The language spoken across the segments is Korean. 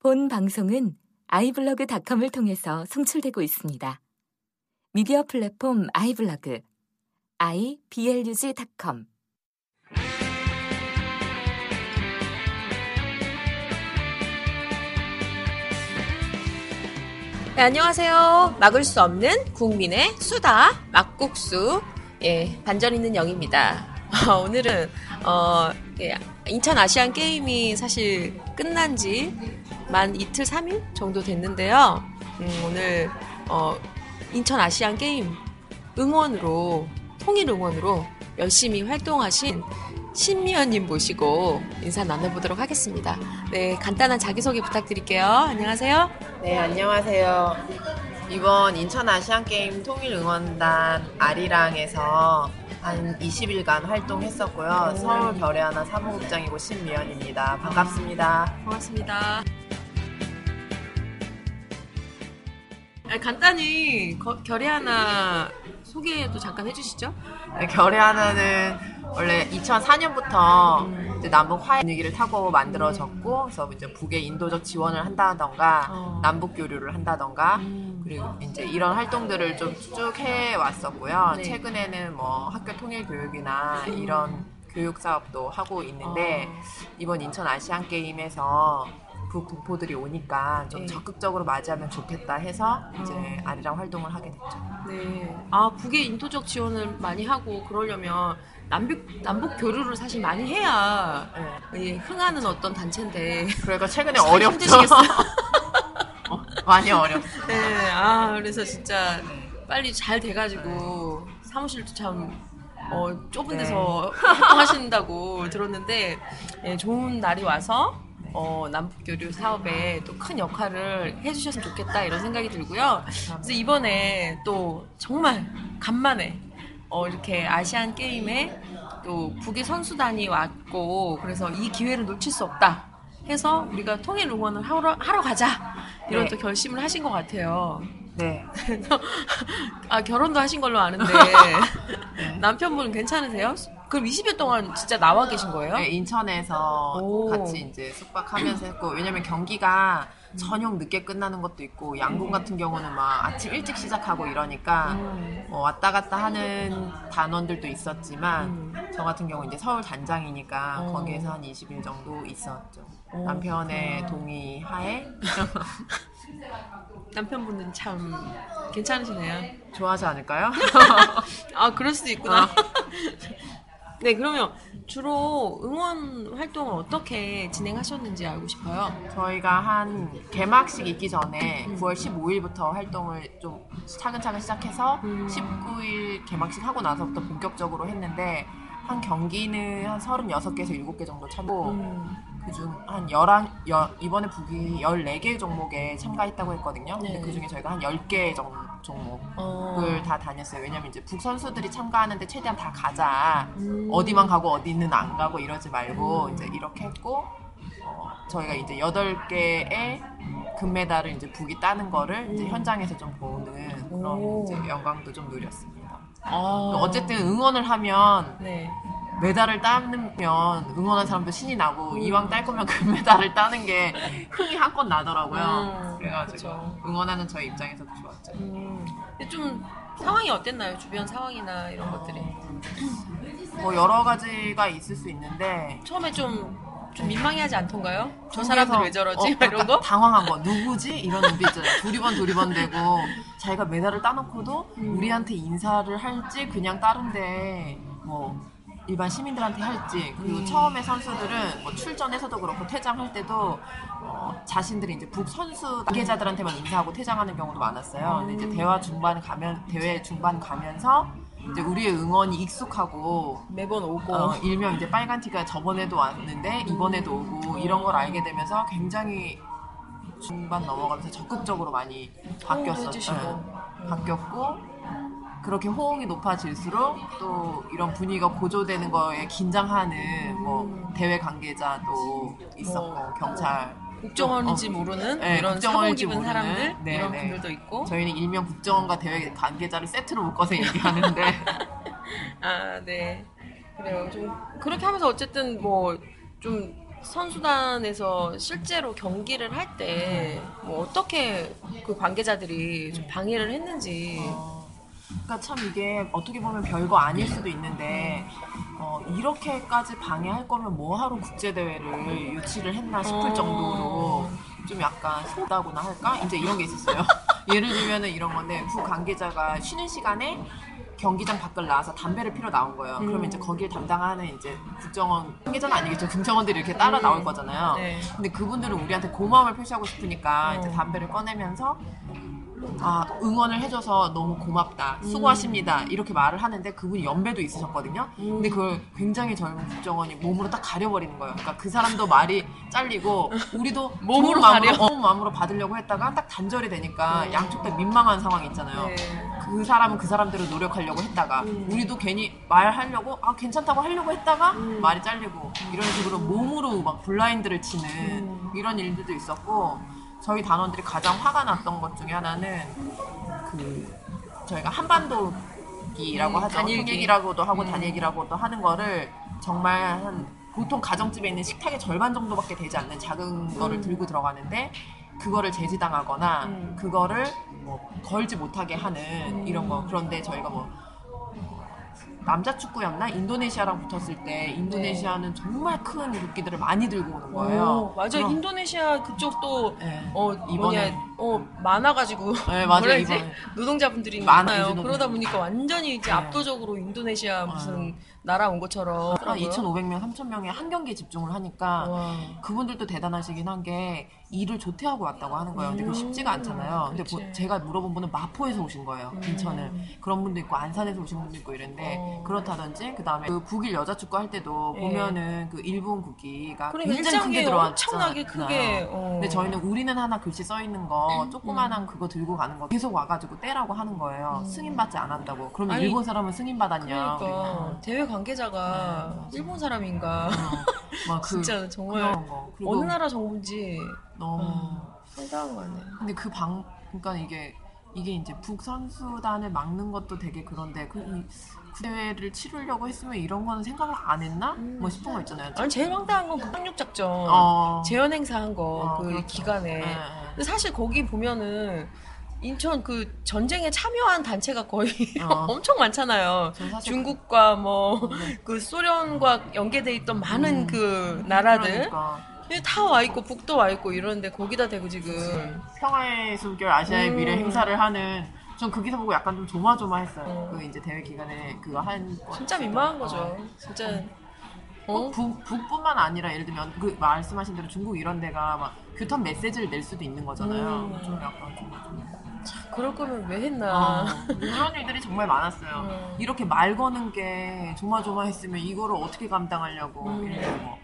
본 방송은 아이블로그닷컴을 통해서 송출되고 있습니다. 미디어 플랫폼 아이블로그 iblog.com 네, 안녕하세요. 막을 수 없는 국민의 수다 막국수 예 반전 있는 영입니다. 오늘은 어 예, 인천 아시안 게임이 사실 끝난 지 만 이틀 삼일 정도 됐는데요. 음, 오늘 어 인천 아시안 게임 응원으로 통일 응원으로 열심히 활동하신 신미연님 모시고 인사 나눠보도록 하겠습니다. 네, 간단한 자기소개 부탁드릴게요. 안녕하세요. 네, 안녕하세요. 이번 인천 아시안 게임 통일 응원단 아리랑에서 한 20일간 활동했었고요. 서울 별의 하나 사무국장이고 신미연입니다. 반갑습니다. 반갑습니다. 아, 간단히 거- 결의 하나 소개도 잠깐 해주시죠. 네, 결의 하나는 원래 2004년부터 이제 남북 화해 분위기를 타고 만들어졌고, 그래서 이제 북에 인도적 지원을 한다던가, 어. 남북 교류를 한다던가, 음. 그리고 이제 이런 활동들을 좀 쭉 해왔었고요. 네. 최근에는 뭐 학교 통일 교육이나 이런 교육 사업도 하고 있는데 어. 이번 인천 아시안 게임에서 북 동포들이 오니까 좀 네. 적극적으로 맞이하면 좋겠다 해서 이제 어. 아리랑 활동을 하게 됐죠. 네. 아, 북에 인도적 지원을 많이 하고 그러려면 남북, 남북 교류를 사실 많이 해야 네. 이 흥하는 어떤 단체인데. 그러니까 최근에 참 어렵죠. 어, 많이 어렵. 네. 아, 그래서 진짜 빨리 잘 돼가지고 사무실도 참 어, 좁은 네. 데서 활동하신다고 들었는데 예, 좋은 날이 와서 어, 남북 교류 사업에 또 큰 역할을 해주셨으면 좋겠다 이런 생각이 들고요. 그래서 이번에 또 정말 간만에 어, 이렇게 아시안 게임에 또 북의 선수단이 왔고 그래서 이 기회를 놓칠 수 없다 해서 우리가 통일 응원을 하러, 하러 가자 이런 네. 또 결심을 하신 것 같아요. 네. 그래서 아 결혼도 하신 걸로 아는데 남편분 괜찮으세요? 그럼 20일 동안 진짜 나와 계신 거예요? 네, 인천에서 오. 같이 이제 숙박하면서 했고 왜냐면 경기가 저녁 늦게 끝나는 것도 있고 양궁 같은 경우는 막 아침 일찍 시작하고 이러니까 음. 어, 왔다 갔다 하는 단원들도 있었지만 음. 저 같은 경우 이제 서울 단장이니까 어. 거기에서 한 20일 정도 있었죠. 어, 남편의. 동의 하에 남편분은 참 괜찮으시네요. 좋아하지 않을까요? 아 그럴 수도 있구나. 어. 네 그러면 주로 응원 활동을 어떻게 진행하셨는지 알고 싶어요. 저희가 한 개막식 있기 전에 9월 15일부터 활동을 좀 차근차근 시작해서 음. 19일 개막식 하고 나서부터 본격적으로 했는데 한 경기는 한 36개에서 7개 정도 참고 음. 그중 한 11, 여, 이번에 북이 14개 종목에 참가했다고 했거든요. 근데 네. 그중에 저희가 한 10개 종, 종목을 어. 다 다녔어요. 왜냐면 이제 북 선수들이 참가하는데 최대한 다 가자. 음. 어디만 가고 어디는 안 가고 이러지 말고 음. 이제 이렇게 했고 어, 저희가 이제 8개의 금메달을 이제 북이 따는 거를 이제 음. 현장에서 좀 보는 그런 오. 이제 영광도 좀 누렸습니다. 아. 어쨌든 응원을 하면 네. 메달을 따면 응원한 사람도 신이 나고 음. 이왕 딸 거면 금메달을 따는 게 흥이 한껏 나더라고요. 음, 그래가지고 그쵸. 응원하는 저희 입장에서도 좋았죠. 음. 근데 좀 상황이 어땠나요? 주변 상황이나 이런 것들이. 뭐 여러 가지가 있을 수 있는데 처음에 좀, 좀 민망해하지 않던가요? 저 사람들 왜 저러지? 어, 막 이런 거? 당황한 거 누구지? 이런 눈빛 있잖아요. 두리번 두리번 대고 자기가 메달을 따놓고도 음. 우리한테 인사를 할지 그냥 다른데 뭐 일반 시민들한테 할지 그리고 음. 처음에 선수들은 뭐 출전해서도 그렇고 퇴장할 때도 어, 자신들이 이제 북 선수 관계자들한테만 인사하고 퇴장하는 경우도 많았어요. 근데 이제 대화 중반 가면 대회 중반 가면서 이제 우리의 응원이 익숙하고 매번 오고. 어, 일명 이제 빨간 티가 저번에도 왔는데 이번에도 오고 이런 걸 알게 되면서 굉장히 중반 넘어가면서 적극적으로 많이 바뀌었었죠. 네. 바뀌었고 그렇게 호응이 높아질수록 또 이런 분위기가 고조되는 거에 긴장하는 뭐 대회 관계자도 있었고 뭐, 경찰. 국정원인지 어, 모르는 네, 이런 국정원인지 모르는. 사람들? 네, 이런 네. 분들도 있고. 저희는 일명 국정원과 대회 관계자를 세트로 묶어서 얘기하는데. 아 네. 그래요. 좀 그렇게 하면서 어쨌든 뭐좀 선수단에서 실제로 경기를 할 때 뭐 어떻게 그 관계자들이 좀 방해를 했는지. 어, 그러니까 참 이게 어떻게 보면 별거 아닐 수도 있는데 어, 이렇게까지 방해할 거면 뭐하러 국제 대회를 유치를 했나 싶을 어. 정도로 좀 약간 소다고나 할까 이제 이런 게 있었어요. 예를 들면은 이런 건데 부 관계자가 쉬는 시간에 경기장 밖을 나와서 담배를 피러 나온 거예요. 그러면 이제 거기를 담당하는 이제 국정원 관계자는 아니겠죠. 국정원들이 이렇게 따라 나올 거잖아요. 네. 근데 그분들은 우리한테 고마움을 표시하고 싶으니까 이제 어. 담배를 꺼내면서 아 응원을 해줘서 너무 고맙다 수고하십니다 이렇게 말을 하는데 그분이 연배도 있으셨거든요 근데 그걸 굉장히 젊은 국정원이 몸으로 딱 가려버리는 거예요 그러니까 그 사람도 말이 잘리고 우리도 몸으로 좋은 마음으로, 가려? 어, 마음으로 받으려고 했다가 딱 단절이 되니까 음. 양쪽 다 민망한 상황이 있잖아요 네. 그 사람은 그 사람대로 노력하려고 했다가 음. 우리도 괜히 말하려고 아 괜찮다고 하려고 했다가 음. 말이 잘리고 이런 식으로 몸으로 막 블라인드를 치는 음. 이런 일들도 있었고 저희 단원들이 가장 화가 났던 것 중에 하나는 그 저희가 한반도기라고 음, 하죠 단일기. 통일기라고도 하고 음. 단일기라고도 하는 거를 정말 한 보통 가정집에 있는 식탁의 절반 정도밖에 되지 않는 작은 거를 음. 들고 들어가는데 그거를 제지당하거나 음. 그거를 뭐 걸지 못하게 하는 음. 이런 거 그런데 저희가 뭐 남자 축구였나 인도네시아랑 붙었을 때 인도네시아는 정말 큰 국기들을 많이 들고 오는 거예요. 오, 맞아 그럼- 인도네시아 그쪽도 네. 어 이번에- 어 많아가지고 네, 맞아요, 뭐라 이번에. 노동자분들이 많아요, 많아요. 이제 그러다. 보니까 완전히 이제 네. 압도적으로 인도네시아 무슨 나라 온 것처럼 한 2,500명, 3,000명이 한 경기에 집중을 하니까 와. 그분들도 대단하시긴 한 게 일을 조퇴하고 왔다고 하는 거예요. 근데 그게 쉽지가 않잖아요. 근데 그치. 보- 제가 물어본 분은 마포에서 오신 거예요. 음. 인천을. 그런 분도 있고 안산에서 오신 분도 있고 이랬는데 어. 그렇다든지 그다음에 그 북일 여자 축구 할 때도 예. 보면은 그 일본 국기가 그러니까 굉장히 크게 들어왔잖아요. 엄청나게 크게 어. 근데 저희는 우리는 하나 글씨 써 있는 거 음. 조그만한 그거 들고 가는 거 계속 와가지고 떼라고 하는 거예요. 음. 승인 받지 않았다고. 그러면 아니, 일본 사람은 승인 받았냐? 그러니까 대회 관계자가 네. 일본 사람인가 막 그, 진짜 정말 어느 나라 정부인지 너무 아, 상당한 거 같네. 근데 그 방, 그러니까 이게 이게 이제 북 선수단을 막는 것도 되게 그런데 그 이, 그 대회를 치르려고 했으면 이런 거는 생각을 안 했나? 음. 뭐 싶은 거 있잖아요. 아니 제일 황당한 건그 상륙 작전 어. 재현 행사한 거 어, 그 그렇죠. 기간에 네, 네. 근데 사실 거기 보면은 인천 그 전쟁에 참여한 단체가 거의 어. 엄청 많잖아요. 저 사실 중국과 뭐 네. 그 소련과 연계돼 있던 많은 음. 그 나라들 그러니까 다와 있고 북도 와 있고 이러는데 거기다 대고 지금 평화의 숨결 아시아의 음. 미래 행사를 하는 전그 기사 보고 약간 좀 조마조마했어요. 음. 그 이제 대회 기간에 그거 한 진짜 민망한 어. 거죠. 진짜 꼭 어? 북, 북뿐만 아니라 예를 들면 그 말씀하신 대로 중국 이런 데가 막 규탄 메시지를 낼 수도 있는 거잖아요. 음. 좀 약간 좀, 좀 그럴 거면 왜 했나. 어, 그런 일들이 정말 많았어요. 음. 이렇게 말 거는 게 조마조마했으면 이거를 어떻게 감당하려고 음. 예를 뭐,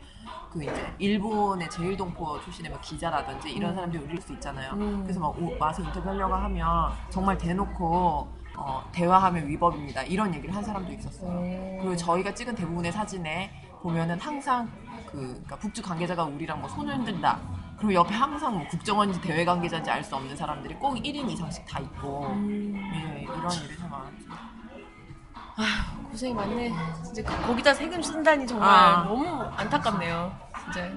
그 이제 일본의 제일동포 출신의 뭐 기자라든지 이런 음. 사람들이 울릴 수 있잖아요. 음. 그래서 막 오- 와서 인터뷰하려고 하면 정말 대놓고 어, 대화하면 위법입니다. 이런 얘기를 한 사람도 있었어요. 음. 그리고 저희가 찍은 대부분의 사진에 보면은 항상 그 그러니까 북주 관계자가 우리랑 뭐 손을 흔든다. 그리고 옆에 항상 뭐 국정원인지 대외 관계자인지 알 수 없는 사람들이 꼭 1인 이상씩 다 있고 음. 예, 이런 일이 참 많았죠. 고생이 많네. 진짜 그- 거기다 세금 쓴다니 정말 아. 너무 안타깝네요. 진짜.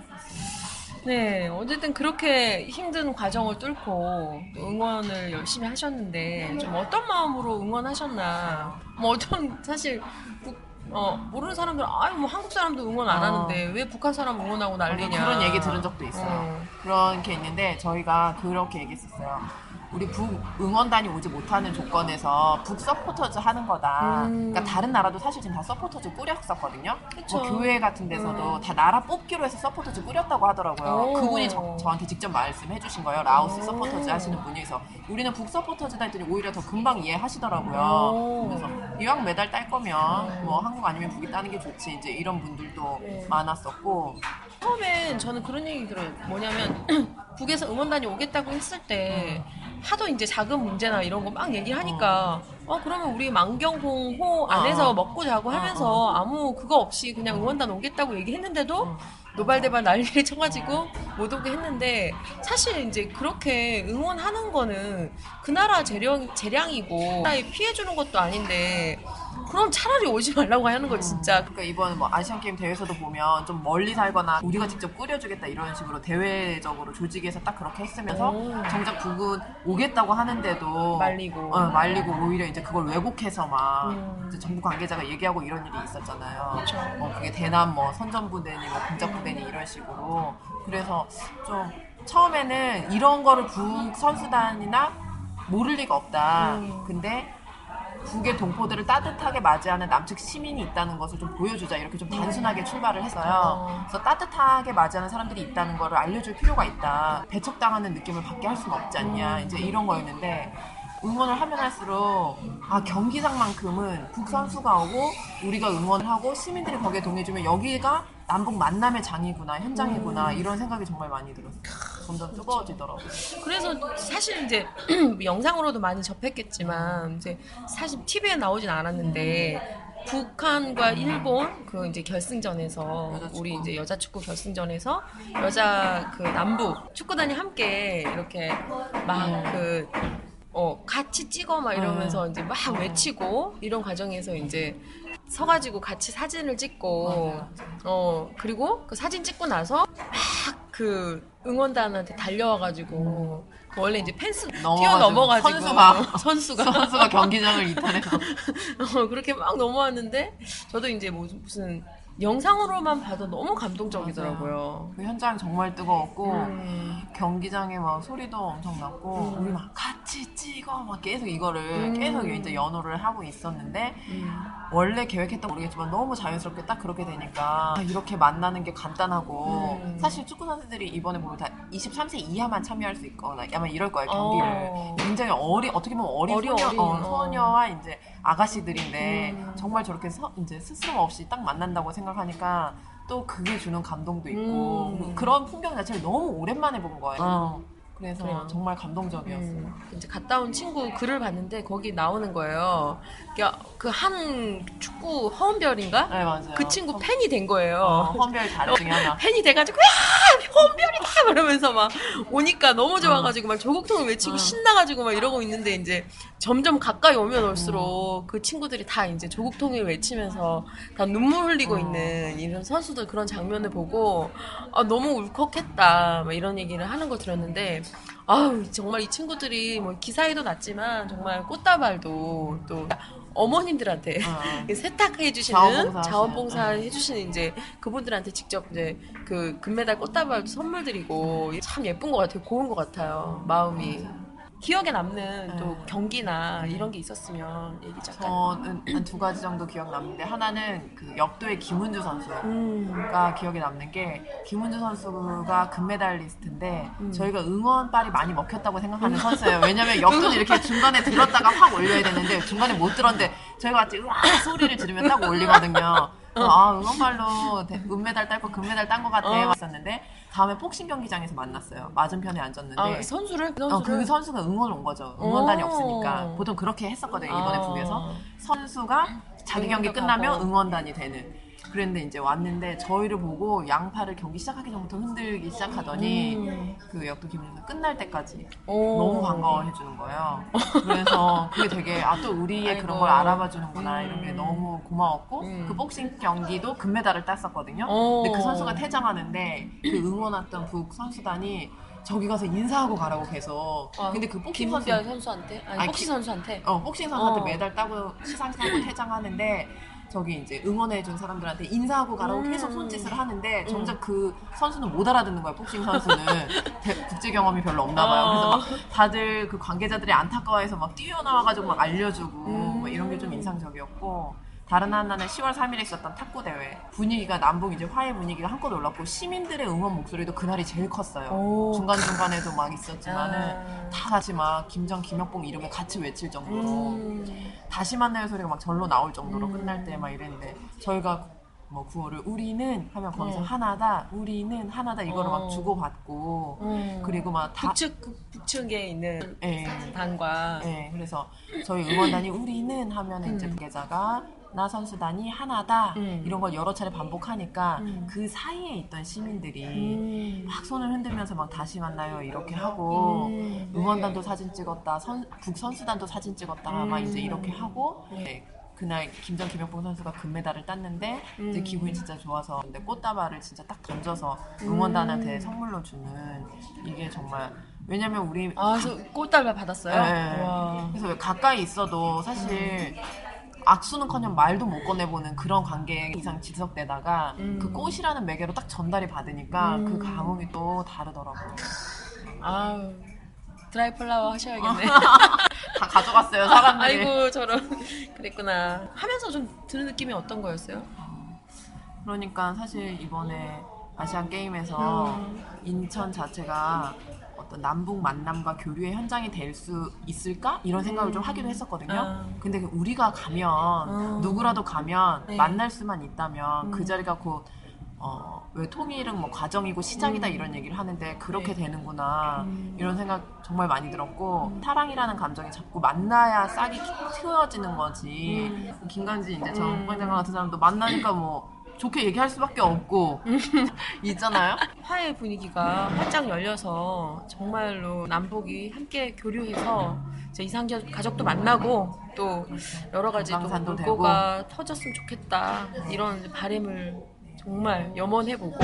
네, 어쨌든 그렇게 힘든 과정을 뚫고 또 응원을 열심히 하셨는데 좀 어떤 마음으로 응원하셨나? 뭐 어떤 사실 북- 어, 모르는 사람들 아유 뭐 한국 사람도 응원 안 어. 하는데 왜 북한 사람 응원하고 난리냐? 그런 얘기 들은 적도 있어요. 어. 그런 게 있는데 저희가 그렇게 얘기했었어요. 우리 북 응원단이 오지 못하는 조건에서 북 서포터즈 하는 거다. 음. 그러니까 다른 나라도 사실 지금 다 서포터즈 꾸렸었거든요. 그쵸. 뭐 교회 같은 데서도 음. 다 나라 뽑기로 해서 서포터즈 꾸렸다고 하더라고요. 오. 그분이 저, 저한테 직접 말씀해 주신 거예요. 라오스 오. 서포터즈 하시는 분이서 우리는 북 서포터즈다 했더니 오히려 더 금방 이해하시더라고요. 오. 그래서 이왕 메달 딸 거면 뭐 한국 아니면 북이 따는 게 좋지. 이제 이런 분들도 네. 많았었고 처음엔 저는 그런 얘기 들어요. 뭐냐면 북에서 응원단이 오겠다고 했을 때 하도 이제 자금 문제나 이런 거 막 얘기를 하니까 어 그러면 우리 만경홍호 안에서 어. 먹고 자고 어, 하면서 아무 그거 없이 그냥 응원단 오겠다고 얘기했는데도 음. 노발대발 난리를 쳐가지고 못 오게 했는데 사실 이제 그렇게 응원하는 거는 그 나라 재량, 재량이고 나라에 피해 주는 것도 아닌데 그럼 차라리 오지 말라고 하는 거 진짜. 그러니까 이번 뭐 아시안 게임 대회에서도 보면 좀 멀리 살거나 우리가 직접 꾸려주겠다 이런 식으로 대외적으로 조직에서 딱 그렇게 했으면서 오. 정작 북은 오겠다고 하는데도 말리고. 어, 말리고 오히려 이제 그걸 왜곡해서 막 음. 정부 관계자가 얘기하고 이런 일이 있었잖아요. 그쵸. 어, 그게 대남 뭐 선전부대니 뭐 공작부대니 이런 식으로 그래서 좀 처음에는 이런 거를 북 선수단이나 모를 리가 없다. 음. 근데 북의 동포들을 따뜻하게 맞이하는 남측 시민이 있다는 것을 좀 보여주자 이렇게 좀 단순하게 출발을 했어요. 어. 그래서 따뜻하게 맞이하는 사람들이 있다는 거를 알려줄 필요가 있다. 배척당하는 느낌을 받게 할 수는 없지 않냐. 이제 이런 거였는데 응원을 하면 할수록 아 경기장만큼은 북 선수가 오고 우리가 응원을 하고 시민들이 거기에 동해주면 여기가 남북 만남의 장이구나 현장이구나 이런 생각이 정말 많이 들었어요. 점점 뜨거워지더라고요. 그래서 사실 이제 영상으로도 많이 접했겠지만 이제 사실 TV에 나오진 않았는데 북한과 일본 그 이제 결승전에서 여자 축구. 우리 이제 여자 축구 결승전에서 여자 그 남북 축구단이 함께 이렇게 막그 어, 같이 찍어 막 이러면서 이제 막 외치고 이런 과정에서 이제 서가지고 같이 사진을 찍고 어 그리고 그 사진 찍고 나서 막 그 응원단한테 달려와가지고 그 원래 이제 펜스 뛰어 넘어가지고 선수가. 선수가 선수가 경기장을 이탈해서 어, 그렇게 막 넘어왔는데 저도 이제 뭐 무슨 영상으로만 봐도 너무 감동적이더라고요. 그 현장 정말 뜨거웠고 음. 경기장에 막 소리도 엄청 났고 음. 우리 막 같이 찍어 막 계속 이거를 음. 계속 이제 연호를 하고 있었는데 원래 계획했던 모르겠지만 너무 자연스럽게 딱 그렇게 되니까 아, 이렇게 만나는 게 간단하고 음. 사실 축구 선수들이 이번에 보면 다 23세 이하만 참여할 수 있거나 아마 이럴 거예요 경기를 어. 굉장히 어리 어떻게 보면 어린 어리, 소녀, 어린, 어, 어. 소녀와 이제 아가씨들인데 음. 정말 저렇게 서, 이제 스스럼 없이 딱 만난다고 생각하니까 또 그게 주는 감동도 있고 음. 그런 풍경 자체를 너무 오랜만에 본 거예요. 그래서 그래요. 정말 감동적이었어요. 음, 이제 갔다 온 친구 글을 봤는데 거기 나오는 거예요. 그한 축구 허은별인가? 네 맞아요. 그 친구 팬이 된 거예요. 어, 헌별 자료 중에 하나. 팬이 돼가지고 야 헌별이다 그러면서 막 오니까 너무 좋아가지고 막 조국통을 외치고 어. 신나가지고 막 이러고 있는데 이제 점점 가까이 오면 올수록 음. 그 친구들이 다 이제 조국통일 외치면서 다 눈물 흘리고 어. 있는 이런 선수들 그런 장면을 보고 아, 너무 울컥했다 막 이런 얘기를 하는 거 들었는데 아우 정말 이 친구들이 뭐 기사에도 났지만 정말 꽃다발도 또 어머님들한테 어. 세탁해 주시는 자원봉사 자원봉사 하시는, 해주시는 이제 그분들한테 직접 이제 그 금메달 꽃다발도 선물 드리고 참 예쁜 것 같아요. 고운 것 같아요. 마음이 기억에 남는 또 네. 경기나 이런 게 있었으면 얘기 잠깐. 저는 한 두 가지 정도 기억 남는데 하나는 그 역도의 김은주 선수가 음. 기억에 남는 게 김은주 선수가 금메달리스트인데 음. 저희가 응원빨이 많이 먹혔다고 생각하는 선수예요. 왜냐면 역도는 이렇게 중간에 들었다가 확 올려야 되는데 중간에 못 들었는데 저희가 같이 으악 소리를 지르면 딱 올리거든요. 아 응원발로 대- 은메달 딸거 금메달 딴거 같아 어. 했었는데 다음에 복싱 경기장에서 만났어요. 맞은편에 앉았는데 아, 선수를? 그 어? 그 선수가 응원 온 거죠. 응원단이 오. 없으니까. 보통 그렇게 했었거든요, 이번에 아. 북에서. 선수가 자기 경기 응원도 끝나면. 응원단이 되는. 그랬는데 이제 왔는데 저희를 보고 양팔을 경기 시작하기 전부터 흔들기 시작하더니 음. 그 역도 김민수 끝날 때까지 오. 너무 반가워해 주는 거예요. 그래서 그게 되게 아 또 우리의 아이고. 그런 걸 알아봐 주는구나 음. 이런 게 너무 고마웠고 음. 그 복싱 경기도 금메달을 땄었거든요. 오. 근데 그 선수가 퇴장하는데 그 응원 왔던 북 선수단이 저기 가서 인사하고 가라고 계속. 아, 근데 그 복싱 선수 선수한테? 아니, 아니, 복싱 기- 선수한테? 어, 복싱 선수한테 어. 메달 따고 시상식 하고 퇴장하는데 저기 이제 응원해준 사람들한테 인사하고 가라고 음. 계속 손짓을 하는데 정작 그 선수는 못 알아듣는 거야 복싱 선수는 대- 국제 경험이 별로 없나 봐요. 그래서 어. 막 다들 그 관계자들이 안타까워해서 막 뛰어나와가지고 막 알려주고 음. 뭐 이런 게 좀 인상적이었고 다른 하나는 10월 3일에 있었던 탁구 대회 분위기가 남북 이제 화해 분위기가 한껏 올랐고 시민들의 응원 목소리도 그날이 제일 컸어요. 오. 중간 중간에도 막 있었지만은 아. 다 같이 막 김정 김혁봉 이름을 같이 외칠 정도로 음. 다시 만나요 소리가 막 절로 나올 정도로 음. 끝날 때 막 이랬는데 저희가 뭐 구호를 우리는 하면 거기서 음. 하나다 우리는 하나다 이거를 어. 막 주고받고 음. 그리고 막 다 북측, 그 북측에 있는 예. 단과 예, 그래서 저희 응원단이 우리는 하면 은 이제 음. 부계자가 나 선수단이 하나다 음. 이런 걸 여러 차례 반복하니까 음. 그 사이에 있던 시민들이 음. 막 손을 흔들면서 막 다시 만나요 이렇게 하고 음. 응원단도 사진 찍었다 선, 북 선수단도 사진 찍었다 막 음. 이제 이렇게 하고 네. 네, 그날 김정 김혁봉 선수가 금메달을 땄는데 이제 음. 기분이 진짜 좋아서 근데 꽃다발을 진짜 딱 던져서 응원단한테 음. 선물로 주는 이게 정말 왜냐면 우리 아, 그래서 꽃달바 받았어요? 네. 와. 그래서 왜 가까이 있어도 사실 악수는커녕 말도 못 꺼내보는 그런 관계 이상 지속되다가 음. 그 꽃이라는 매개로 딱 전달이 받으니까 음. 그 감흥이 또 다르더라고요. 아우, 드라이 플라워 하셔야겠네. 다 가져갔어요 사람들이. 아이고, 저런. 그랬구나. 하면서 좀 드는 느낌이 어떤 거였어요? 그러니까 사실 이번에 아시안 게임에서 음. 인천 자체가 어떤 남북 만남과 교류의 현장이 될 수 있을까 이런 생각을 좀 하기도 했었거든요. 아. 근데 그 우리가 가면 음. 누구라도 가면 네. 만날 수만 있다면 그 음. 자리가 곧 어, 왜 통일은 뭐 과정이고 시작이다 음. 이런 얘기를 하는데 그렇게 네. 되는구나 음. 이런 생각 정말 많이 들었고 음. 사랑이라는 감정이 자꾸 만나야 싹이 틔워지는 거지 음. 김간지 이제 음. 정부장 같은 사람도 만나니까 뭐 좋게 얘기할 수밖에 없고. 있잖아요. 화해 분위기가 활짝 열려서 정말로 남북이 함께 교류해서 이제 이상 가족도 만나고 또 여러 가지 또 물고가 터졌으면 좋겠다. 이런 바램을 정말 염원해보고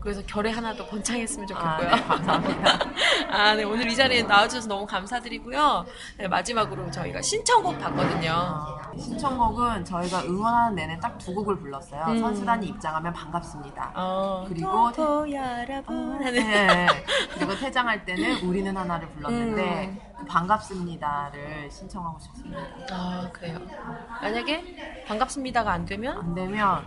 그래서 결의 하나 더 번창했으면 아, 좋겠고요. 네, 감사합니다. 아, 네, 오늘 이 자리에 나와주셔서 너무 감사드리고요. 네, 마지막으로 저희가 신청곡 봤거든요. 어, 신청곡은 저희가 응원하는 내내 딱 두 곡을 불렀어요. 음. 선수단이 입장하면 반갑습니다. 어, 그리고 토토 여러분 네. 그리고 퇴장할 때는 우리는 하나를 불렀는데 음. 그 반갑습니다를 신청하고 싶습니다. 아, 그래요. 만약에 반갑습니다가 안 되면 안 되면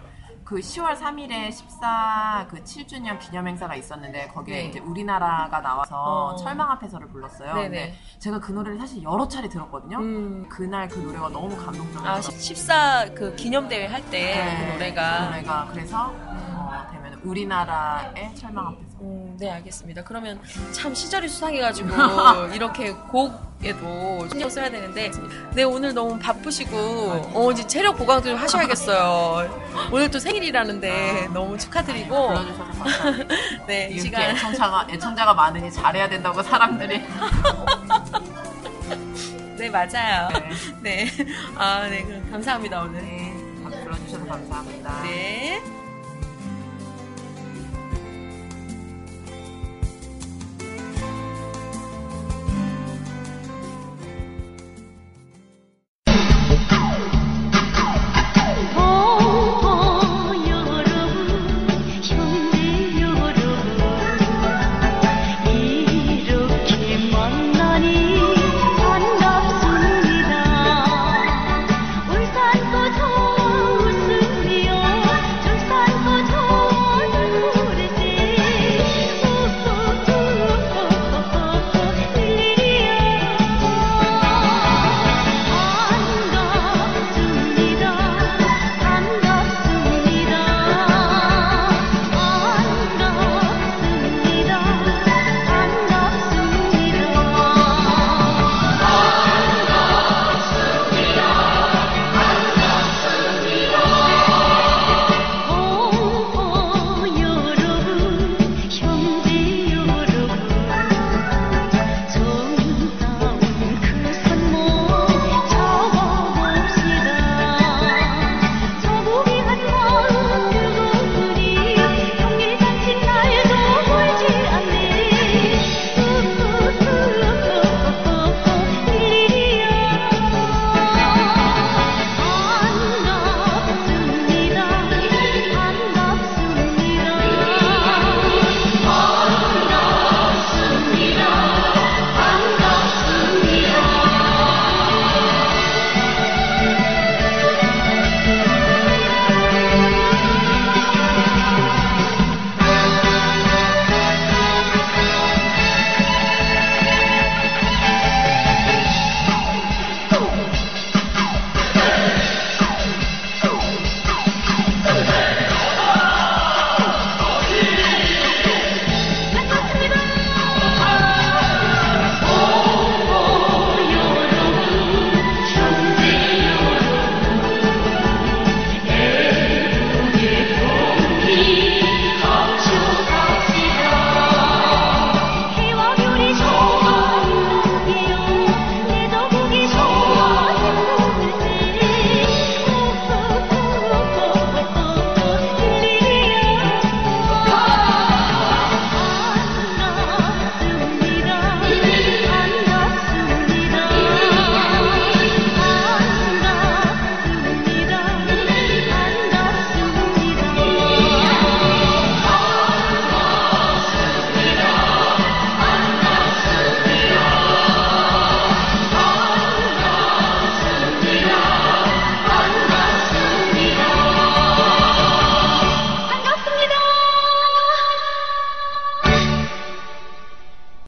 그 10월 3일에 14 그 7주년 기념 행사가 있었는데 거기에 네. 이제 우리나라가 나와서 어. 철망 앞에서를 불렀어요. 네네. 근데 제가 그 노래를 사실 여러 차례 들었거든요. 음, 그날 그 노래가 너무 감동적이었어요. 아, 14 그 기념 대회 할 때그 노래가. 그 노래가 그래서 우리나라의 철망 앞에서 음, 네, 알겠습니다. 그러면 참 시절이 수상해가지고 이렇게 곡에도 신경 써야 되는데, 네, 오늘 너무 바쁘시고, 어, 이제 체력 보강 좀 하셔야겠어요. 오늘 또 생일이라는데 너무 축하드리고, 불러주셔서 감사합니다. 네, 이 이렇게 시간. 애청자가 애청자가 많으니 잘해야 된다고 사람들이 네, 맞아요. 네, 네. 아, 네, 그럼 감사합니다, 오늘. 네, 불러주셔서 감사합니다. 네.